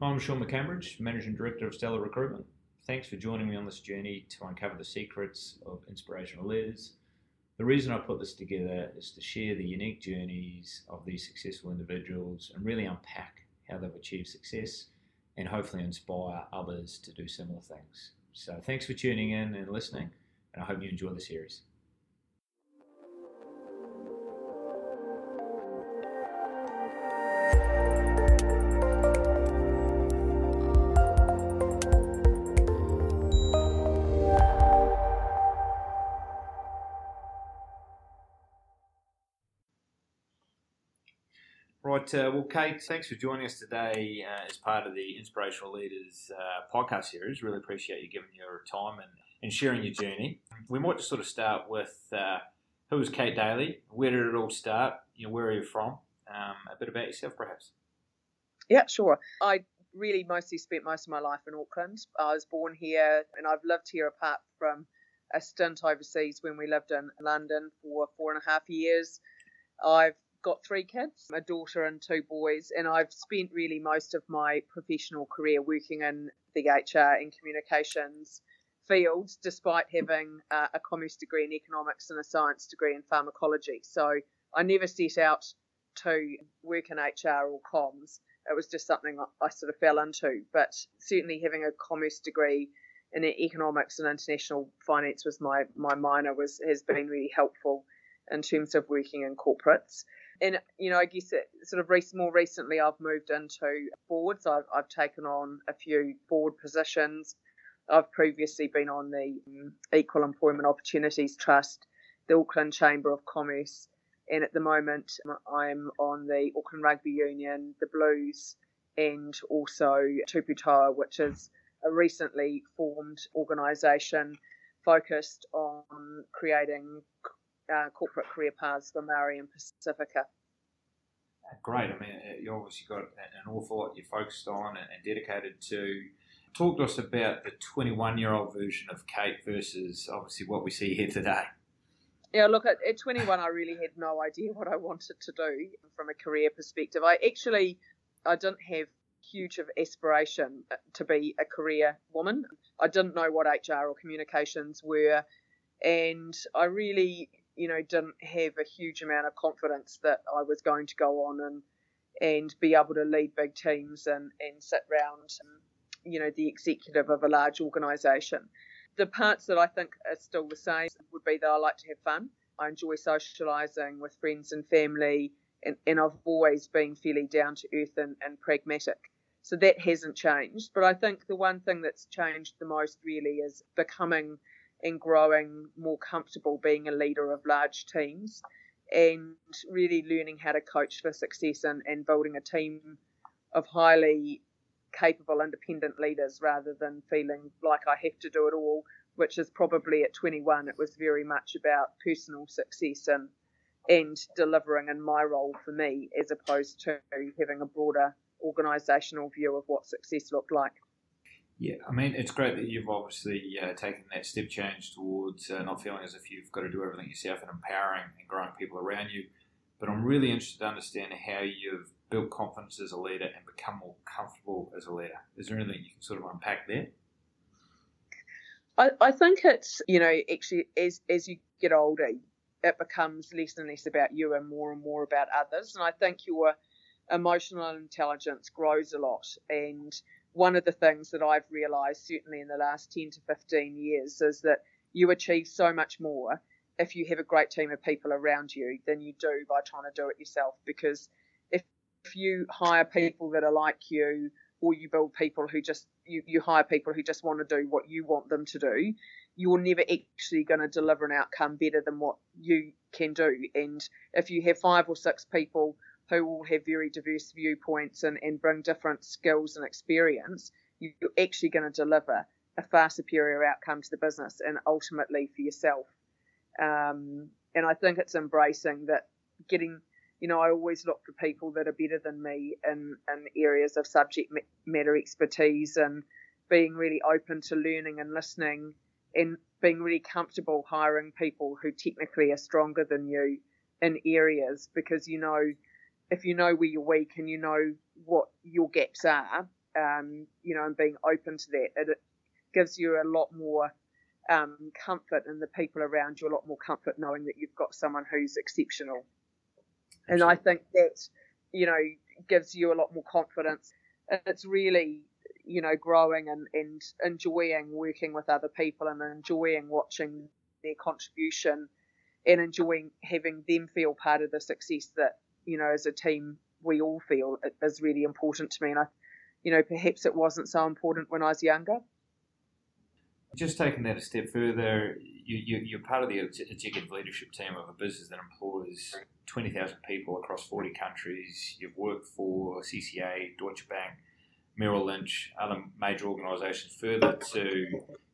I'm Shaun McCambridge, Managing Director of Stellar Recruitment. Thanks for joining me on this journey to uncover the secrets of inspirational leaders. The reason I put this together is to share the unique journeys of these successful individuals and really unpack how they've achieved success and hopefully inspire others to do similar things. So, thanks for tuning in and listening, and I hope you enjoy the series. Right, uh, well, Kate, thanks for joining us today uh, as part of the Inspirational Leaders uh, podcast series. Really appreciate you giving your time and, and sharing your journey. We might just sort of start with uh, who is Kate Daly? Where did it all start? You know, where are you from? Um, a bit about yourself, perhaps. Yeah, sure. I really mostly spent most of my life in Auckland. I was born here and I've lived here apart from a stint overseas when we lived in London for four and a half years. I've got three kids, a daughter and two boys, and I've spent really most of my professional career working in the HR and communications fields, despite having uh, a commerce degree in economics and a science degree in pharmacology. So I never set out to work in HR or comms. It was just something I sort of fell into. But certainly having a commerce degree in economics and international finance was my, my minor was has been really helpful in terms of working in corporates and you know, I guess it, sort of rec- more recently, I've moved into boards. I've, I've taken on a few board positions. I've previously been on the um, Equal Employment Opportunities Trust, the Auckland Chamber of Commerce, and at the moment I'm on the Auckland Rugby Union, the Blues, and also Tupu Toa, which is a recently formed organisation focused on creating uh, corporate career paths for Maori and Pacifica. Great. I mean, uh, you obviously got an awful lot you're focused on and dedicated to. Talk to us about the 21 year old version of Kate versus obviously what we see here today. Yeah, look, at, at 21, I really had no idea what I wanted to do from a career perspective. I actually, I didn't have huge of aspiration to be a career woman. I didn't know what HR or communications were, and I really you know, didn't have a huge amount of confidence that I was going to go on and and be able to lead big teams and, and sit around, um, you know, the executive of a large organisation. The parts that I think are still the same would be that I like to have fun. I enjoy socialising with friends and family, and, and I've always been fairly down to earth and, and pragmatic. So that hasn't changed. But I think the one thing that's changed the most really is becoming and growing more comfortable being a leader of large teams and really learning how to coach for success and, and building a team of highly capable independent leaders rather than feeling like I have to do it all, which is probably at 21 it was very much about personal success and and delivering in my role for me as opposed to having a broader organisational view of what success looked like. Yeah, I mean, it's great that you've obviously uh, taken that step change towards uh, not feeling as if you've got to do everything yourself and empowering and growing people around you. But I'm really interested to understand how you've built confidence as a leader and become more comfortable as a leader. Is there anything you can sort of unpack there? I, I think it's, you know, actually as, as you get older, it becomes less and less about you and more and more about others. And I think your emotional intelligence grows a lot. And one of the things that I've realized, certainly in the last 10 to 15 years, is that you achieve so much more if you have a great team of people around you than you do by trying to do it yourself. Because if, if you hire people that are like you, or you build people who just you, you hire people who just want to do what you want them to do, you're never actually going to deliver an outcome better than what you can do. And if you have five or six people who all have very diverse viewpoints and, and bring different skills and experience, you're actually going to deliver a far superior outcome to the business and ultimately for yourself. Um, and I think it's embracing that getting, you know, I always look for people that are better than me in, in areas of subject matter expertise and being really open to learning and listening and being really comfortable hiring people who technically are stronger than you in areas because you know if you know where you're weak and you know what your gaps are, um, you know, and being open to that. It, gives you a lot more um, comfort and the people around you a lot more comfort knowing that you've got someone who's exceptional. And I think that, you know, gives you a lot more confidence. It's really, you know, growing and, and enjoying working with other people and enjoying watching their contribution and enjoying having them feel part of the success that, you know, as a team we all feel is really important to me. And I, you know, perhaps it wasn't so important when I was younger. Just taking that a step further, you, you, are part of the executive leadership team of a business that employs 20,000 people across 40 countries. You've worked for CCA, Deutsche Bank, Merrill Lynch, other major organisations, further to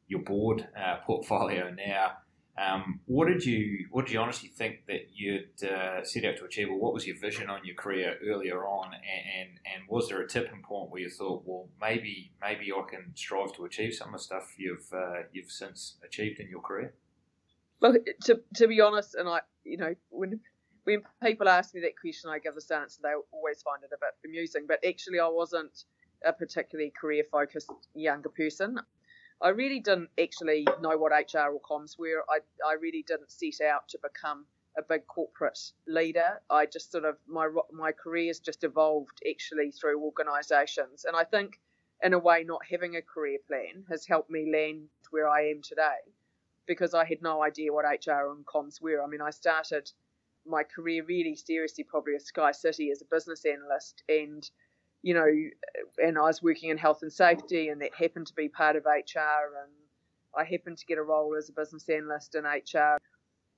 your board uh, portfolio now. Um, what did you what did you honestly think that you'd uh, set out to achieve, or what was your vision on your career earlier on, and, and, and was there a tipping point where you thought, well, maybe maybe I can strive to achieve some of the stuff you've uh, you've since achieved in your career? Well, to to be honest, and I you know when when people ask me that question, I give this answer. They always find it a bit amusing, but actually, I wasn't a particularly career focused younger person. I really didn't actually know what HR or comms were. I, I really didn't set out to become a big corporate leader. I just sort of my my career's just evolved actually through organisations, and I think in a way not having a career plan has helped me land where I am today because I had no idea what HR and comms were. I mean, I started my career really seriously probably at Sky City as a business analyst and you know, and I was working in health and safety, and that happened to be part of HR, and I happened to get a role as a business analyst in HR.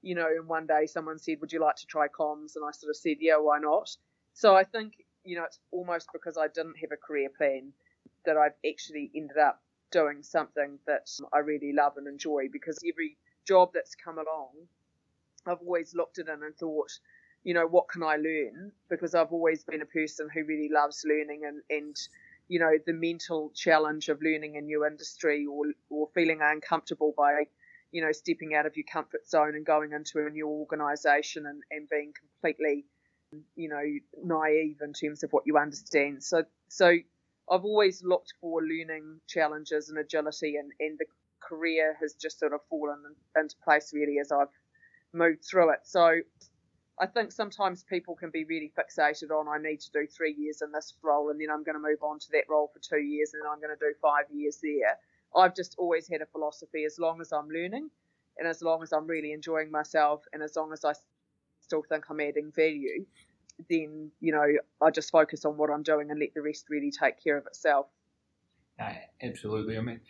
You know, and one day someone said, "Would you like to try comms?" And I sort of said, "Yeah, why not?" So I think you know it's almost because I didn't have a career plan that I've actually ended up doing something that I really love and enjoy. Because every job that's come along, I've always looked at it and thought, you know, what can I learn? Because I've always been a person who really loves learning and, and you know, the mental challenge of learning a new industry or, or feeling uncomfortable by, you know, stepping out of your comfort zone and going into a new organization and, and being completely, you know, naive in terms of what you understand. So, so I've always looked for learning challenges and agility and, and the career has just sort of fallen into place really as I've moved through it. So I think sometimes people can be really fixated on I need to do three years in this role and then I'm going to move on to that role for two years and then I'm going to do five years there. I've just always had a philosophy as long as I'm learning and as long as I'm really enjoying myself and as long as I still think I'm adding value, then, you know, I just focus on what I'm doing and let the rest really take care of itself. Absolutely. I mean,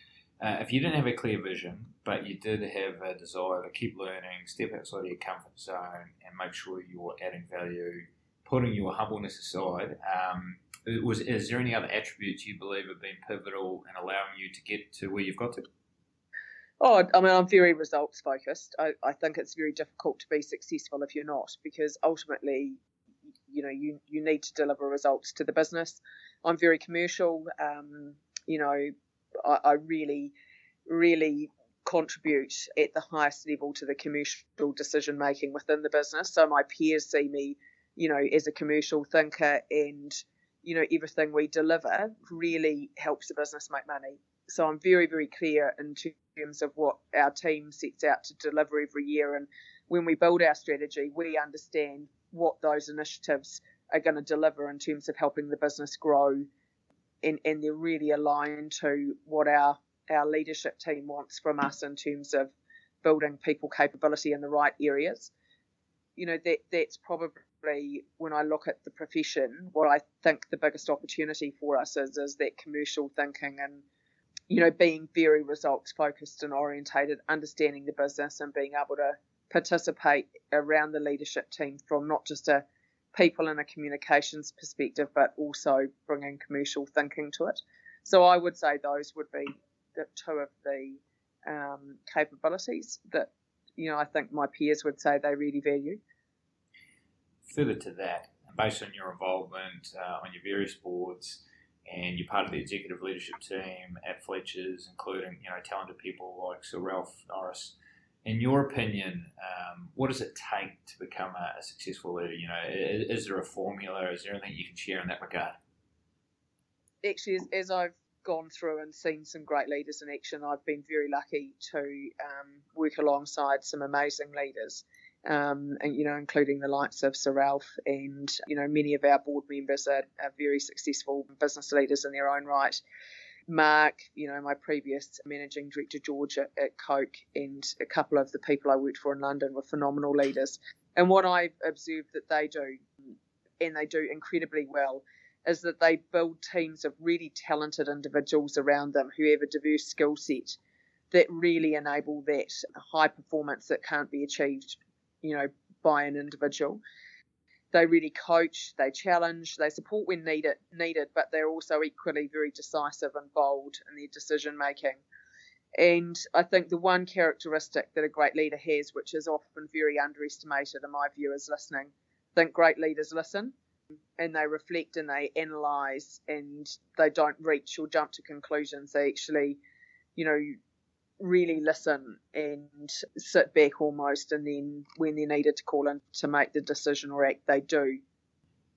uh, if you didn't have a clear vision, but you did have a desire to keep learning, step outside of your comfort zone, and make sure you're adding value, putting your humbleness aside, um, was is there any other attributes you believe have been pivotal in allowing you to get to where you've got to? Oh, I mean, I'm very results focused. I, I think it's very difficult to be successful if you're not, because ultimately, you know, you, you need to deliver results to the business. I'm very commercial. Um, you know, I, I really, really contribute at the highest level to the commercial decision making within the business. So my peers see me, you know, as a commercial thinker and, you know, everything we deliver really helps the business make money. So I'm very, very clear in terms of what our team sets out to deliver every year. And when we build our strategy, we understand what those initiatives are going to deliver in terms of helping the business grow and, and they're really aligned to what our our leadership team wants from us in terms of building people capability in the right areas. You know, that that's probably when I look at the profession, what I think the biggest opportunity for us is is that commercial thinking and you know being very results focused and orientated, understanding the business and being able to participate around the leadership team from not just a people in a communications perspective, but also bringing commercial thinking to it. So I would say those would be the two of the um, capabilities that you know I think my peers would say they really value. Further to that, based on your involvement uh, on your various boards, and you're part of the executive leadership team at Fletcher's, including you know talented people like Sir Ralph Norris in your opinion, um, what does it take to become a, a, successful leader? You know, is, is, there a formula? Is there anything you can share in that regard? actually, as, as I've gone through and seen some great leaders in action, I've been very lucky to um, work alongside some amazing leaders. Um, and you know, including the likes of Sir Ralph, and you know, many of our board members are, are very successful business leaders in their own right. Mark, you know, my previous managing director George at, Coke, and a couple of the people I worked for in London were phenomenal leaders. And what I've observed that they do, and they do incredibly well, is that they build teams of really talented individuals around them who have a diverse skill set that really enable that high performance that can't be achieved, you know, by an individual. They really coach, they challenge, they support when needed, needed, but they're also equally very decisive and bold in their decision making. And I think the one characteristic that a great leader has, which is often very underestimated in my view, is listening. I think great leaders listen and they reflect and they analyze and they don't reach or jump to conclusions. They actually, you know, really listen and sit back almost, and then when they're needed to call in to make the decision or act, they do.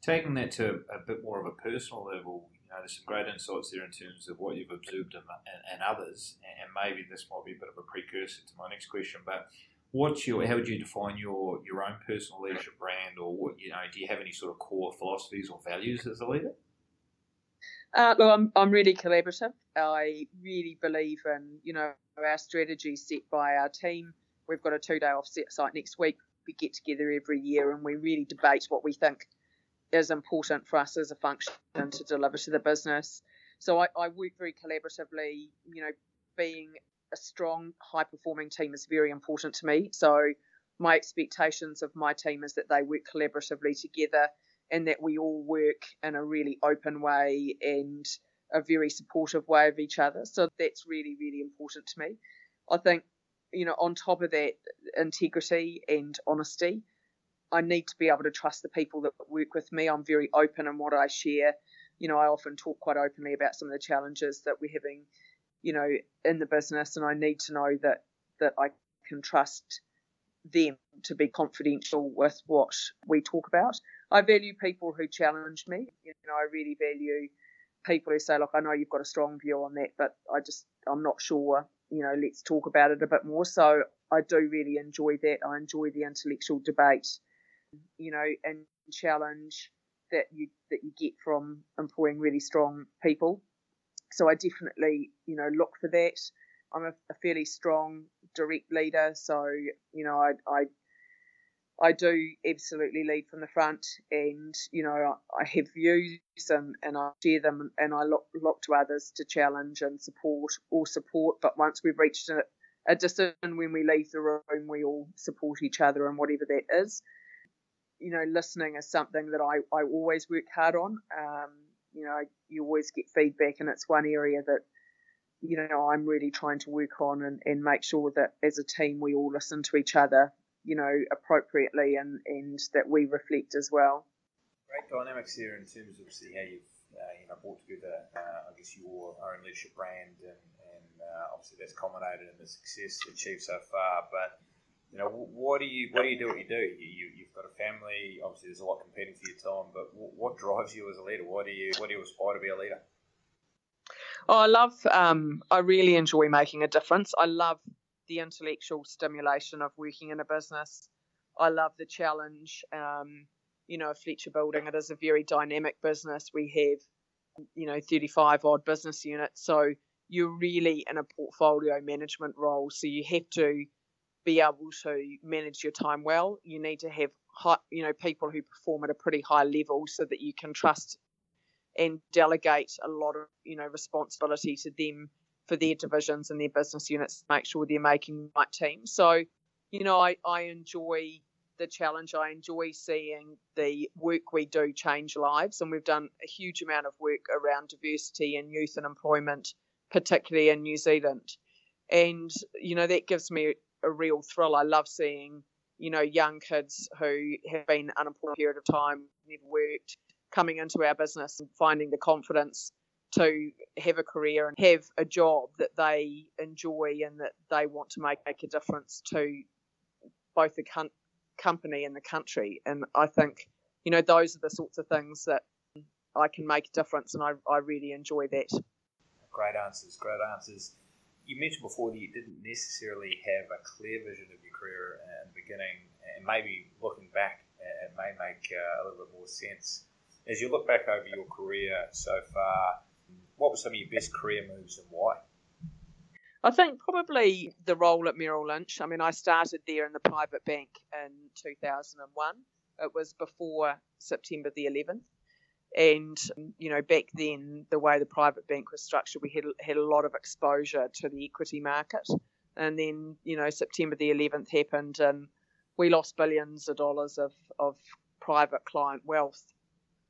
Taking that to a bit more of a personal level, you know, there's some great insights there in terms of what you've observed in, in, in others, and maybe this might be a bit of a precursor to my next question, but what's your how would you define your your own personal leadership brand or what you know do you have any sort of core philosophies or values as a leader uh, look, I'm, I'm really collaborative. I really believe in, you know, our strategy set by our team. We've got a two day offset site next week. We get together every year and we really debate what we think is important for us as a function to deliver to the business. So I, I work very collaboratively, you know, being a strong, high performing team is very important to me. So my expectations of my team is that they work collaboratively together and that we all work in a really open way and a very supportive way of each other. So that's really, really important to me. I think, you know, on top of that, integrity and honesty. I need to be able to trust the people that work with me. I'm very open in what I share. You know, I often talk quite openly about some of the challenges that we're having you know, in the business, and I need to know that that I can trust them to be confidential with what we talk about. I value people who challenge me. You know, I really value people who say, "Look, I know you've got a strong view on that, but I just I'm not sure. You know, let's talk about it a bit more." So I do really enjoy that. I enjoy the intellectual debate, you know, and challenge that you that you get from employing really strong people so I definitely, you know, look for that. I'm a, a fairly strong, direct leader, so you know, I, I I do absolutely lead from the front, and you know I have views and, and I share them, and I look look to others to challenge and support or support. But once we've reached a, a decision, when we leave the room, we all support each other and whatever that is. You know, listening is something that I, I always work hard on. Um, you know, you always get feedback, and it's one area that, you know, I'm really trying to work on and, and make sure that as a team we all listen to each other, you know, appropriately and, and that we reflect as well. Great dynamics here in terms of see how you've, uh, you know, brought together, uh, I guess, your own leadership brand and, and uh, obviously that's culminated in the success achieved so far, but you know, what do you what do you do what you do? You, you have got a family. Obviously, there's a lot competing for your time. But what drives you as a leader? What do you what do you aspire to be a leader? Oh, I love. Um, I really enjoy making a difference. I love the intellectual stimulation of working in a business. I love the challenge. Um, you know, Fletcher Building. It is a very dynamic business. We have, you know, 35 odd business units. So you're really in a portfolio management role. So you have to be able to manage your time well. You need to have high, you know people who perform at a pretty high level so that you can trust and delegate a lot of you know responsibility to them for their divisions and their business units to make sure they're making the right team. So, you know, I, I enjoy the challenge. I enjoy seeing the work we do change lives, and we've done a huge amount of work around diversity and youth and employment, particularly in New Zealand. And you know that gives me a real thrill. I love seeing, you know, young kids who have been unemployed a period of time, never worked, coming into our business and finding the confidence to have a career and have a job that they enjoy and that they want to make, make a difference to both the company and the country. And I think, you know, those are the sorts of things that I can make a difference, and I, I really enjoy that. Great answers, great answers. You mentioned before that you didn't necessarily have a clear vision of your career in the beginning, and maybe looking back, it may make uh, a little bit more sense. As you look back over your career so far, what were some of your best career moves and why? I think probably the role at Merrill Lynch. I mean, I started there in the private bank in 2001. It was before September the 11th. And, you know, back then, the way the private bank was structured, we had, had a lot of exposure to the equity market. And then, you know, September the 11th happened and we lost billions of dollars of, of private client wealth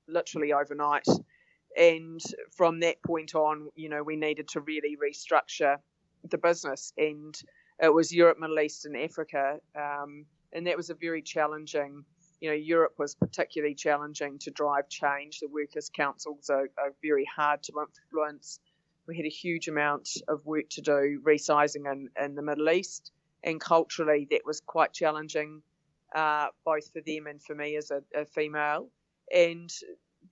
literally overnight. And from that point on, you know, we needed to really restructure the business, and it was Europe, Middle East, and Africa, um, and that was a very challenging. You know, Europe was particularly challenging to drive change. The workers' councils are, are very hard to influence. We had a huge amount of work to do resizing in, in the Middle East, and culturally that was quite challenging, uh, both for them and for me as a, a female. And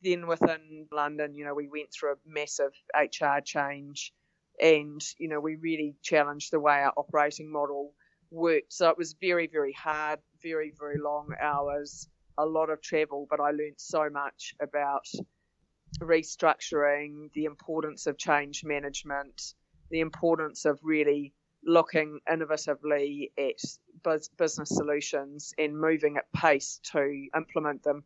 then within London, you know, we went through a massive HR change and you know we really challenged the way our operating model worked. So it was very very hard, very very long hours, a lot of travel, but I learned so much about restructuring, the importance of change management, the importance of really looking innovatively at business solutions and moving at pace to implement them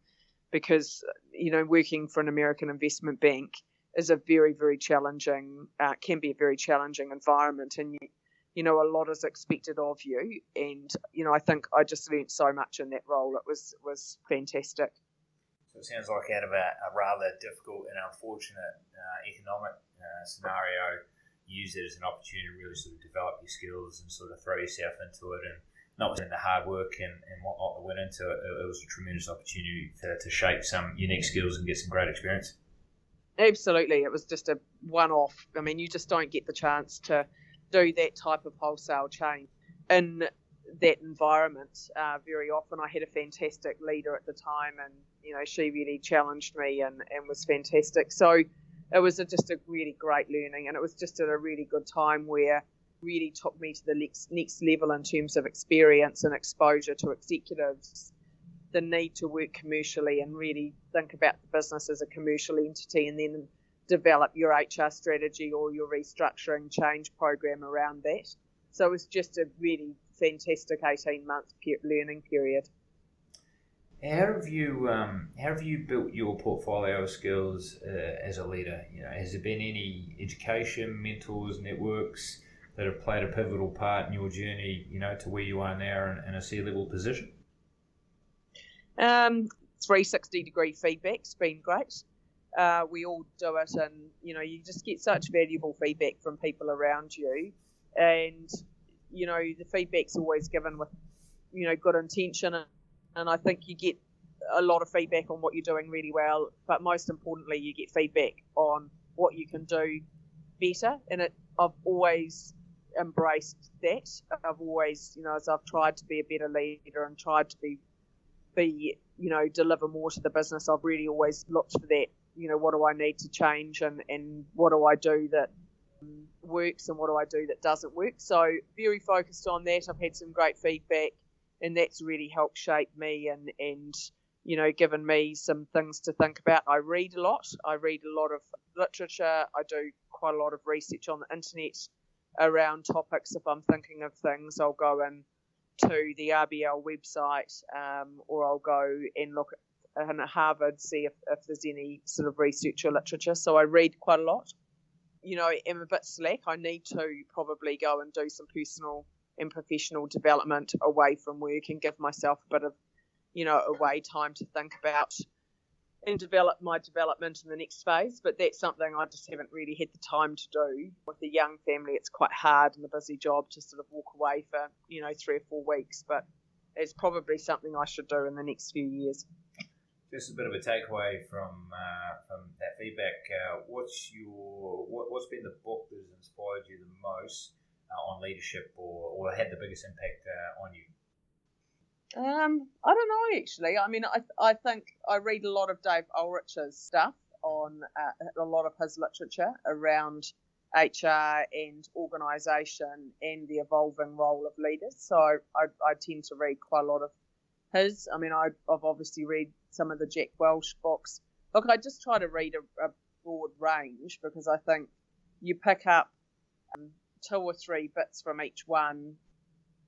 because you know working for an American investment bank is a very, very challenging, uh, can be a very challenging environment. And, you, you know, a lot is expected of you. And, you know, I think I just learnt so much in that role. It was, was fantastic. So it sounds like out of a, a rather difficult and unfortunate uh, economic uh, scenario, use it as an opportunity to really sort of develop your skills and sort of throw yourself into it and not in the hard work and, and whatnot that went into it, it was a tremendous opportunity to, to shape some unique skills and get some great experience. Absolutely, it was just a one-off. I mean, you just don't get the chance to do that type of wholesale change in that environment uh, very often. I had a fantastic leader at the time, and you know, she really challenged me and, and was fantastic. So it was a, just a really great learning, and it was just at a really good time where really took me to the next next level in terms of experience and exposure to executives the need to work commercially and really think about the business as a commercial entity and then develop your HR strategy or your restructuring change program around that. So it was just a really fantastic 18 month learning period. How have you um, how have you built your portfolio of skills uh, as a leader? You know, has there been any education, mentors, networks that have played a pivotal part in your journey? You know, to where you are now in, in C-level position. Um, 360 degree feedback's been great. Uh, we all do it, and you know, you just get such valuable feedback from people around you, and you know, the feedback's always given with you know good intention, and I think you get a lot of feedback on what you're doing really well, but most importantly, you get feedback on what you can do better, and it I've always embraced that. I've always, you know, as I've tried to be a better leader and tried to be be, you know, deliver more to the business, I've really always looked for that. You know, what do I need to change and, and what do I do that works and what do I do that doesn't work? So, very focused on that. I've had some great feedback and that's really helped shape me and, and you know, given me some things to think about. I read a lot. I read a lot of literature. I do quite a lot of research on the internet around topics. If I'm thinking of things, I'll go and to the RBL website, um, or I'll go and look at Harvard, see if, if there's any sort of research or literature. So I read quite a lot. You know, I'm a bit slack. I need to probably go and do some personal and professional development away from work and give myself a bit of, you know, away time to think about and develop my development in the next phase. But that's something I just haven't really had the time to do. With a young family, it's quite hard and a busy job to sort of walk away for, you know, three or four weeks. But it's probably something I should do in the next few years. Just a bit of a takeaway from uh, from that feedback. Uh, what's your what, has been the book that has inspired you the most uh, on leadership, or, or had the biggest impact uh, on you? Um, I don't know actually. I mean, I I think I read a lot of Dave Ulrich's stuff. on uh, a lot of his literature around HR and organisation and the evolving role of leaders. So I, I, tend to read quite a lot of his. I mean, I, have obviously read some of the Jack Welch books. Look, I just try to read a, a broad range because I think you pick up um, two or three bits from each one.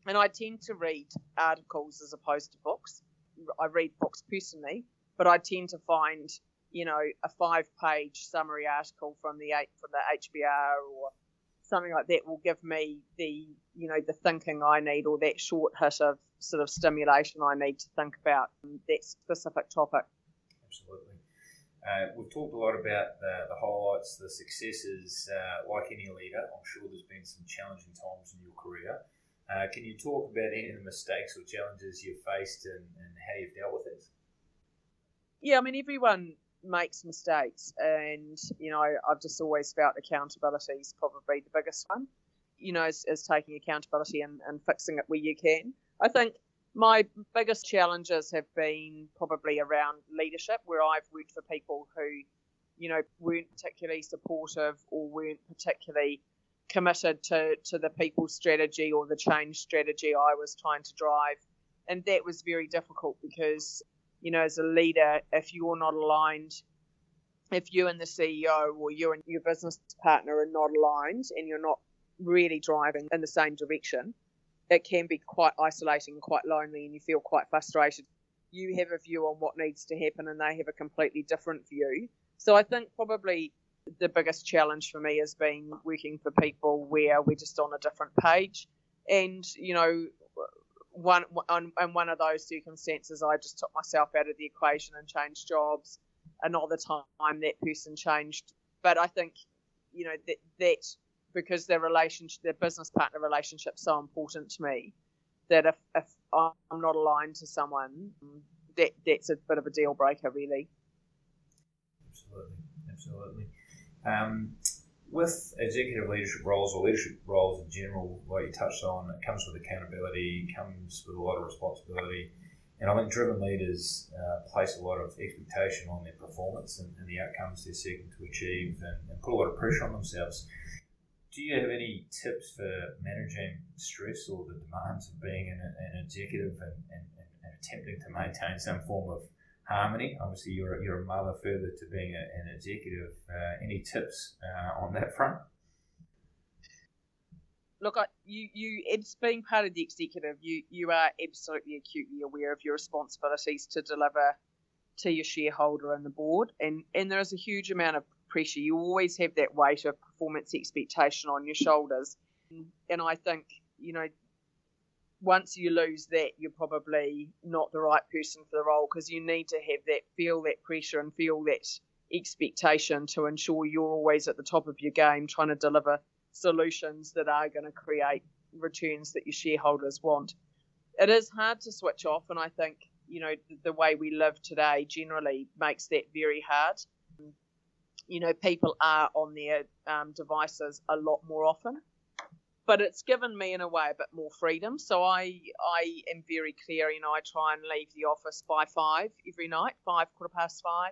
And I tend to read articles as opposed to books. I read books personally, but I tend to find you know, a five page summary article from the from the HBR or something like that will give me the you know the thinking I need or that short hit of sort of stimulation I need to think about that specific topic. Absolutely. Uh, we've talked a lot about the, the highlights, the successes. Uh, like any leader, I'm sure there's been some challenging times in your career. Uh, can you talk about any of the mistakes or challenges you've faced and, and how you've dealt with it? Yeah, I mean, everyone makes mistakes, and you know I've just always felt accountability is probably the biggest one. You know, is, is taking accountability and, and fixing it where you can. I think my biggest challenges have been probably around leadership, where I've worked for people who, you know, weren't particularly supportive or weren't particularly committed to, to the people strategy or the change strategy I was trying to drive. And that was very difficult because you know, as a leader, if you're not aligned, if you and the CEO or you and your business partner are not aligned and you're not really driving in the same direction, it can be quite isolating, quite lonely, and you feel quite frustrated. You have a view on what needs to happen, and they have a completely different view. So I think probably the biggest challenge for me has been working for people where we're just on a different page. And, you know, one on, one of those circumstances, I just took myself out of the equation and changed jobs. Another time, that person changed. But I think, you know, that that because their relationship, their business partner relationship, so important to me that if, if I'm not aligned to someone, that that's a bit of a deal breaker, really. Absolutely, absolutely. Um, with executive leadership roles or leadership roles in general, like you touched on, it comes with accountability, comes with a lot of responsibility. And I think driven leaders uh, place a lot of expectation on their performance and, and the outcomes they're seeking to achieve and, and, put a lot of pressure on themselves. Do you have any tips for managing stress or the demands of being an, an executive and, and, and attempting to maintain some form of harmony. Obviously, you're, you're a mother further to being a, an executive. Uh, any tips uh, on that front? Look, I, you, you, it's being part of the executive. You, you are absolutely acutely aware of your responsibilities to deliver to your shareholder and the board, and and there is a huge amount of pressure. You always have that weight of performance expectation on your shoulders, and I think you know once you lose that, you're probably not the right person for the role because you need to have that, feel that pressure and feel that expectation to ensure you're always at the top of your game trying to deliver solutions that are going to create returns that your shareholders want. It is hard to switch off, and I think you know the way we live today generally makes that very hard. You know, people are on their um, devices a lot more often but it's given me in a way a bit more freedom. So I I am very clear. You know, I try and leave the office by five every night, five quarter past five.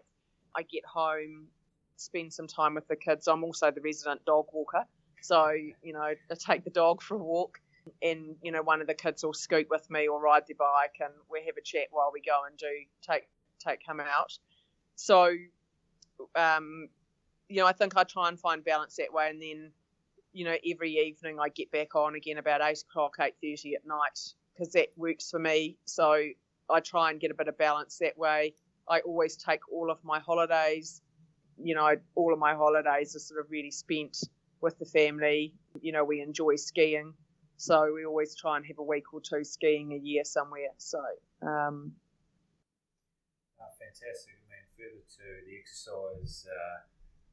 I get home, spend some time with the kids. I'm also the resident dog walker, so you know, I take the dog for a walk, and you know, one of the kids will scoot with me or ride their bike, and we have a chat while we go and do take take him out. So, um, you know, I think I try and find balance that way, and then you know, every evening I get back on again about eight o'clock, eight thirty at night because that works for me. So I try and get a bit of balance that way. I always take all of my holidays. You know, all of my holidays are sort of really spent with the family. You know, we enjoy skiing, so we always try and have a week or two skiing a year somewhere. So. Um, oh, fantastic. I mean, further to the exercise. Uh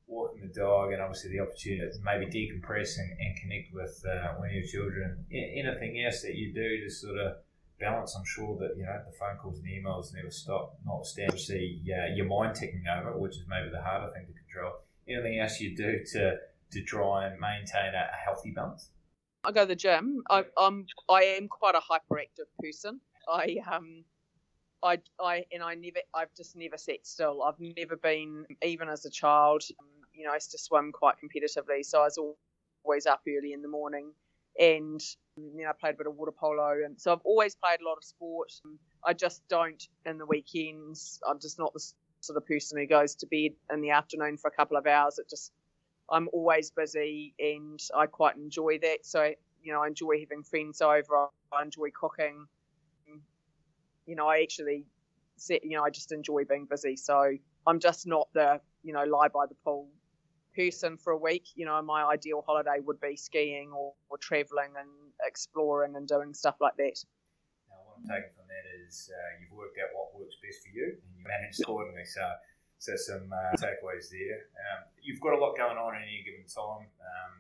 walking the dog and obviously the opportunity to maybe decompress and, and connect with uh, one of your children. Anything else that you do to sort of balance? I'm sure that you know the phone calls and emails never stop. Notwithstanding the uh, your mind ticking over, which is maybe the harder thing to control. Anything else you do to to try and maintain a, a healthy balance? I go to the gym. I, I'm I am quite a hyperactive person. I um I, I, and I never, I've just never sat still. I've never been, even as a child, you know, I used to swim quite competitively. So I was always up early in the morning and, you know, I played a bit of water polo. And so I've always played a lot of sport. I just don't in the weekends. I'm just not the sort of person who goes to bed in the afternoon for a couple of hours. It just, I'm always busy and I quite enjoy that. So, you know, I enjoy having friends over. I enjoy cooking. You know, I actually, you know, I just enjoy being busy. So I'm just not the, you know, lie by the pool person for a week. You know, my ideal holiday would be skiing or, or traveling and exploring and doing stuff like that. Now, what I'm taking from that is uh, you've worked out what works best for you and you manage accordingly. So, so some uh, takeaways there. Um, you've got a lot going on in any given time. Um,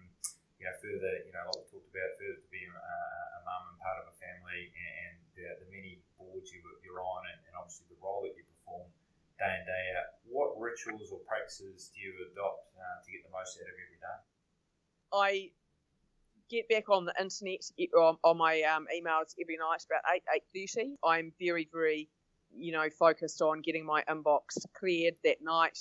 you know, further, you know, like we talked about, further to being a, a mum and part of a family, and the, the many boards you, you're on, and, and obviously the role that you perform day in day out. What rituals or practices do you adopt uh, to get the most out of every day? I get back on the internet on, on my um, emails every night about eight eight thirty. I'm very very, you know, focused on getting my inbox cleared that night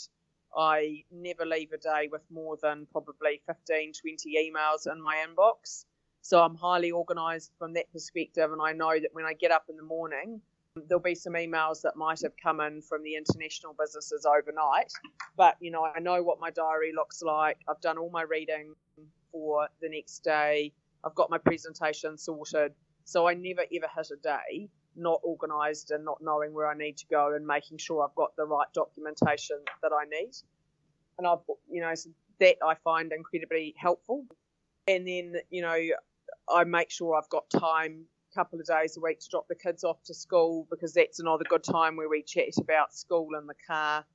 I never leave a day with more than probably 15, 20 emails in my inbox. So I'm highly organized from that perspective. And I know that when I get up in the morning, there'll be some emails that might have come in from the international businesses overnight. But, you know, I know what my diary looks like. I've done all my reading for the next day. I've got my presentation sorted. So I never ever hit a day not organised and not knowing where I need to go and making sure I've got the right documentation that I need. And I've, you know, that I find incredibly helpful. And then, you know, I make sure I've got time couple of days a week to drop the kids off to school because that's another good time where we chat about school in the car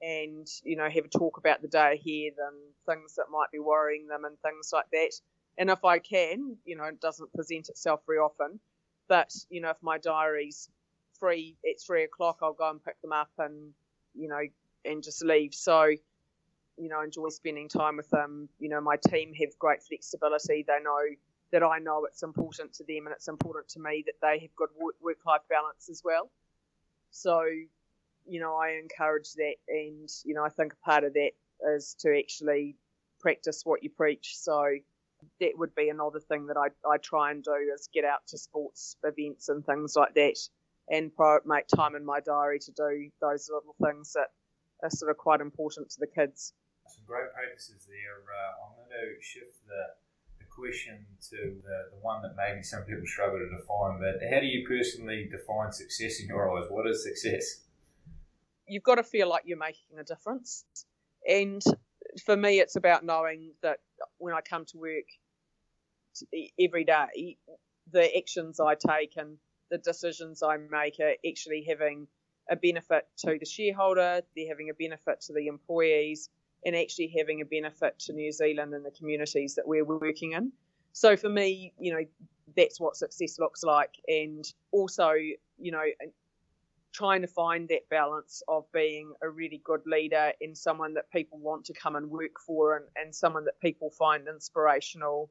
and, you know, have a talk about the day ahead and things that might be worrying them and things like that. And if I can, you know, it doesn't present itself very often, but you know, if my diary's free at three o'clock, I'll go and pick them up and you know, and just leave. So, you know, enjoy spending time with them. You know, my team have great flexibility. They know that I know it's important to them and it's important to me that they have good work life balance as well. So, you know, I encourage that, and you know, I think a part of that is to actually practice what you preach. So, that would be another thing that I, I try and do is get out to sports events and things like that and make time in my diary to do those little things that are sort of quite important to the kids. Some great practices there. Uh, I'm going to shift the question to the, the one that maybe some people struggle to define, but how do you personally define success in your eyes? What is success? You've got to feel like you're making a difference. And for me, it's about knowing that when I come to work every day, the actions I take and the decisions I make are actually having a benefit to the shareholder, they're having a benefit to the employees, and actually having a benefit to New Zealand and the communities that we're working in. So for me, you know, that's what success looks like. And also, you know, trying to find that balance of being a really good leader and someone that people want to come and work for and, and someone that people find inspirational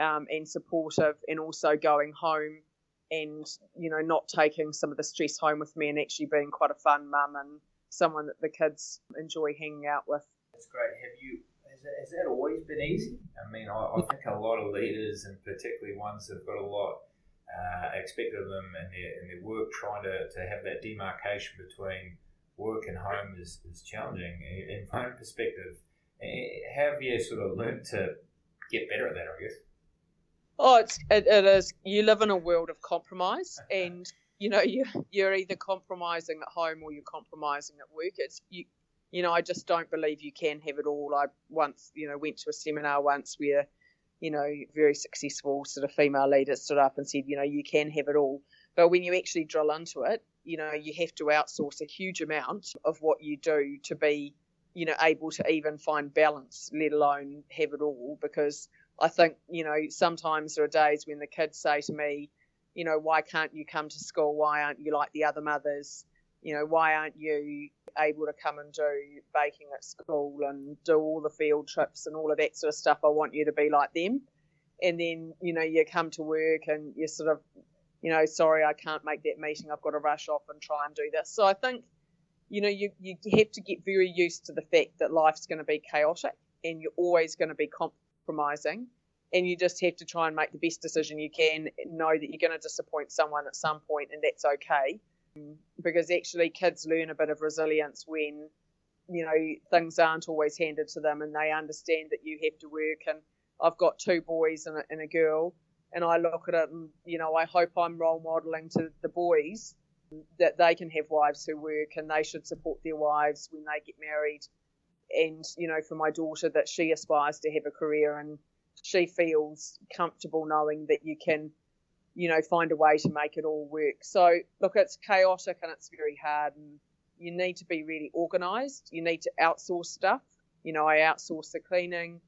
um, and supportive and also going home and you know not taking some of the stress home with me and actually being quite a fun mum and someone that the kids enjoy hanging out with that's great have you has that, has that always been easy i mean I, I think a lot of leaders and particularly ones that have got a lot uh, expected of them and their, and their work, trying to, to have that demarcation between work and home is, is challenging. In my own perspective, have you sort of learned to get better at that, I guess? Oh, it's, it, it is. You live in a world of compromise, and you know you you're either compromising at home or you're compromising at work. It's you. You know, I just don't believe you can have it all. I once, you know, went to a seminar once where you know, very successful sort of female leaders stood up and said, you know, you can have it all. But when you actually drill into it, you know, you have to outsource a huge amount of what you do to be, you know, able to even find balance, let alone have it all. Because I think, you know, sometimes there are days when the kids say to me, you know, why can't you come to school? Why aren't you like the other mothers? You know, why aren't you able to come and do baking at school and do all the field trips and all of that sort of stuff. I want you to be like them. And then, you know, you come to work and you're sort of you know, sorry, I can't make that meeting. I've got to rush off and try and do this. So I think, you know, you, you have to get very used to the fact that life's going to be chaotic and you're always going to be compromising. And you just have to try and make the best decision you can, know that you're going to disappoint someone at some point, and that's okay. Because actually, kids learn a bit of resilience when, you know, things aren't always handed to them and they understand that you have to work. And I've got two boys and a, and a girl and I look at it and you know I hope I'm role modeling to the boys that they can have wives who work and they should support their wives when they get married and you know for my daughter that she aspires to have a career and she feels comfortable knowing that you can you know find a way to make it all work so look it's chaotic and it's very hard and you need to be really organized you need to outsource stuff you know I outsource the cleaning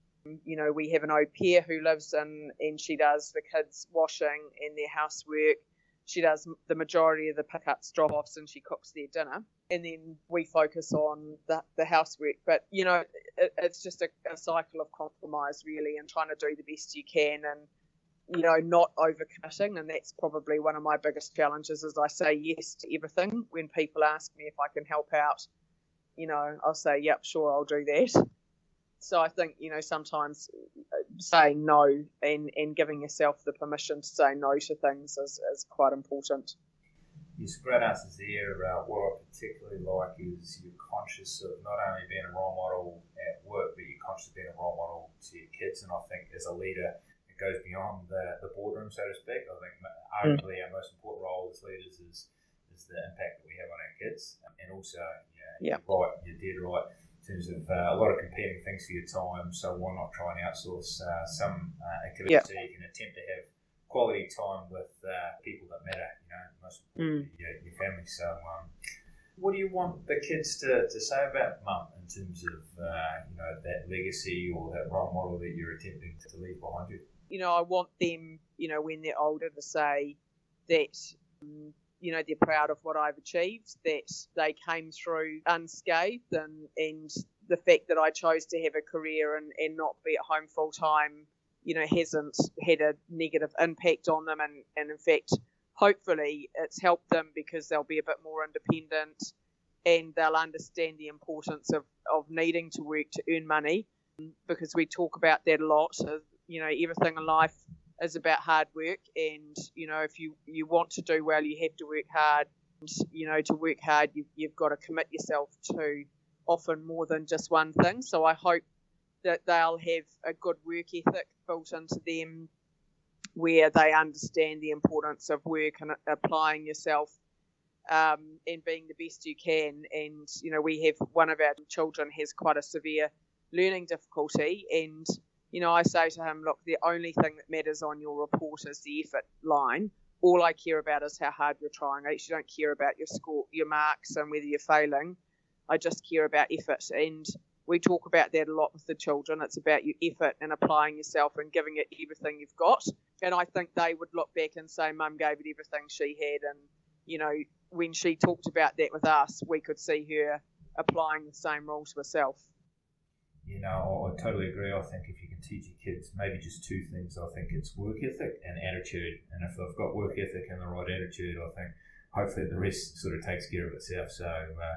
you know, we have an au pair who lives in, and she does the kids' washing and their housework. She does the majority of the pickups, drop offs, and she cooks their dinner. And then we focus on the, the housework. But, you know, it, it's just a, a cycle of compromise, really, and trying to do the best you can and, you know, not overcommitting. And that's probably one of my biggest challenges is I say yes to everything. When people ask me if I can help out, you know, I'll say, yep, sure, I'll do that. So I think you know sometimes uh, saying no and, and giving yourself the permission to say no to things is, is quite important. Yes, great answers there. Uh, what I particularly like is you're conscious of not only being a role model at work, but you're conscious of being a role model to your kids. And I think as a leader, it goes beyond the, the boardroom, so to speak. I think arguably mm. our most important role as leaders is is the impact that we have on our kids, and also, yeah, you're right, you're dead right in terms of uh, a lot of competing things for your time. So why not try and outsource uh, some uh, activities yep. so you can attempt to have quality time with uh, people that matter, you know, most mm. your, your, family. So um, what do you want the kids to, to say about mum in terms of, uh, you know, that legacy or that role model that you're attempting to leave behind you? You know, I want them, you know, when they're older to say that um, you know, they're proud of what I've achieved, that they came through unscathed, and, and the fact that I chose to have a career and, and not be at home full time, you know, hasn't had a negative impact on them. And, and in fact, hopefully it's helped them because they'll be a bit more independent and they'll understand the importance of, of needing to work to earn money because we talk about that a lot. You know, everything in life is about hard work and you know if you you want to do well you have to work hard. And, you know to work hard you've, you've got to commit yourself to often more than just one thing. So i hope that they'll have a good work ethic built into them where they understand the importance of work and applying yourself um, and being the best you can. And you know we have one of our children has quite a severe learning difficulty and you know, I say to him, look, the only thing that matters on your report is the effort line. All I care about is how hard you're trying. I actually don't care about your score, your marks, and whether you're failing. I just care about effort. And we talk about that a lot with the children. It's about your effort and applying yourself and giving it everything you've got. And I think they would look back and say, Mum gave it everything she had. And, you know, when she talked about that with us, we could see her applying the same rules to herself. You know, I totally agree. I think if you teach your kids maybe just two things, I think it's work ethic and attitude. And if they've got work ethic and the right attitude, I think hopefully the rest sort of takes care of itself. So uh,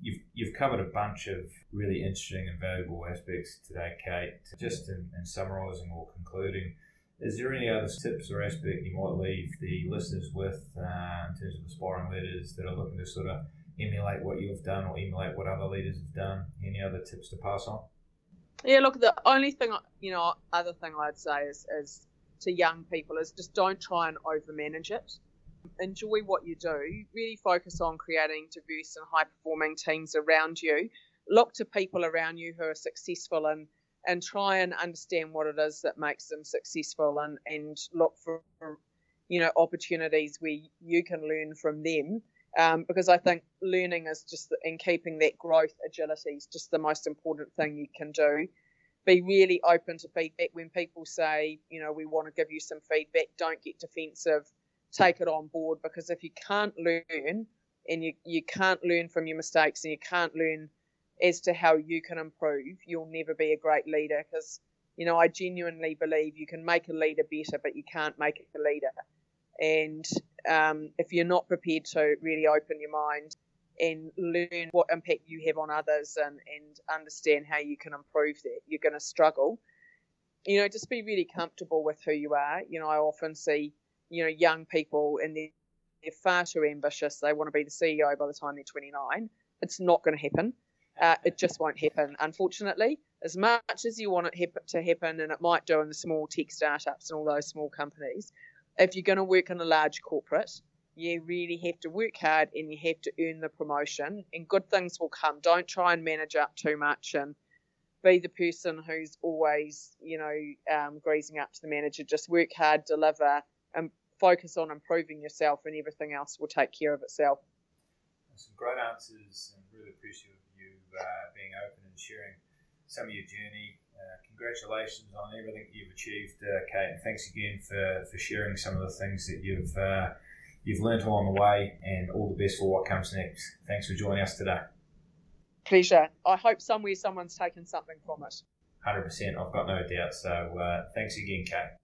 you've you've covered a bunch of really interesting and valuable aspects today, Kate. Just in, in summarising or concluding, is there any other tips or aspect you might leave the listeners with uh, in terms of aspiring leaders that are looking to sort of emulate what you've done or emulate what other leaders have done? Any other tips to pass on? Yeah, look, the only thing, you know, other thing I'd say is, is to young people is just don't try and overmanage it. Enjoy what you do. Really focus on creating diverse and high performing teams around you. Look to people around you who are successful and and try and understand what it is that makes them successful and, and look for you know opportunities where you can learn from them um, because I think learning is just in keeping that growth agility is just the most important thing you can do. Be really open to feedback when people say, you know, we want to give you some feedback. Don't get defensive. Take it on board because if you can't learn and you, you can't learn from your mistakes and you can't learn as to how you can improve, you'll never be a great leader because, you know, I genuinely believe you can make a leader better, but you can't make it a leader. And um, if you're not prepared to really open your mind and learn what impact you have on others and, and understand how you can improve that, you're going to struggle. You know, just be really comfortable with who you are. You know, I often see, you know, young people and they're, they're far too ambitious. They want to be the CEO by the time they're 29. It's not going to happen. Uh, it just won't happen, unfortunately. As much as you want it to happen, and it might do in the small tech startups and all those small companies, if you're going to work in a large corporate, you really have to work hard and you have to earn the promotion, and good things will come. Don't try and manage up too much and be the person who's always, you know, um, greasing up to the manager. Just work hard, deliver, and focus on improving yourself, and everything else will take care of itself. Some great answers, and really appreciate you uh, being open and sharing some of your journey. Uh, congratulations on everything you've achieved, uh, Kate, and thanks again for, for sharing some of the things that you've uh, you've learned along the way, and all the best for what comes next. Thanks for joining us today. Pleasure. I hope somewhere someone's taken something from it. 100%, I've got no doubt. So uh, thanks again, Kate.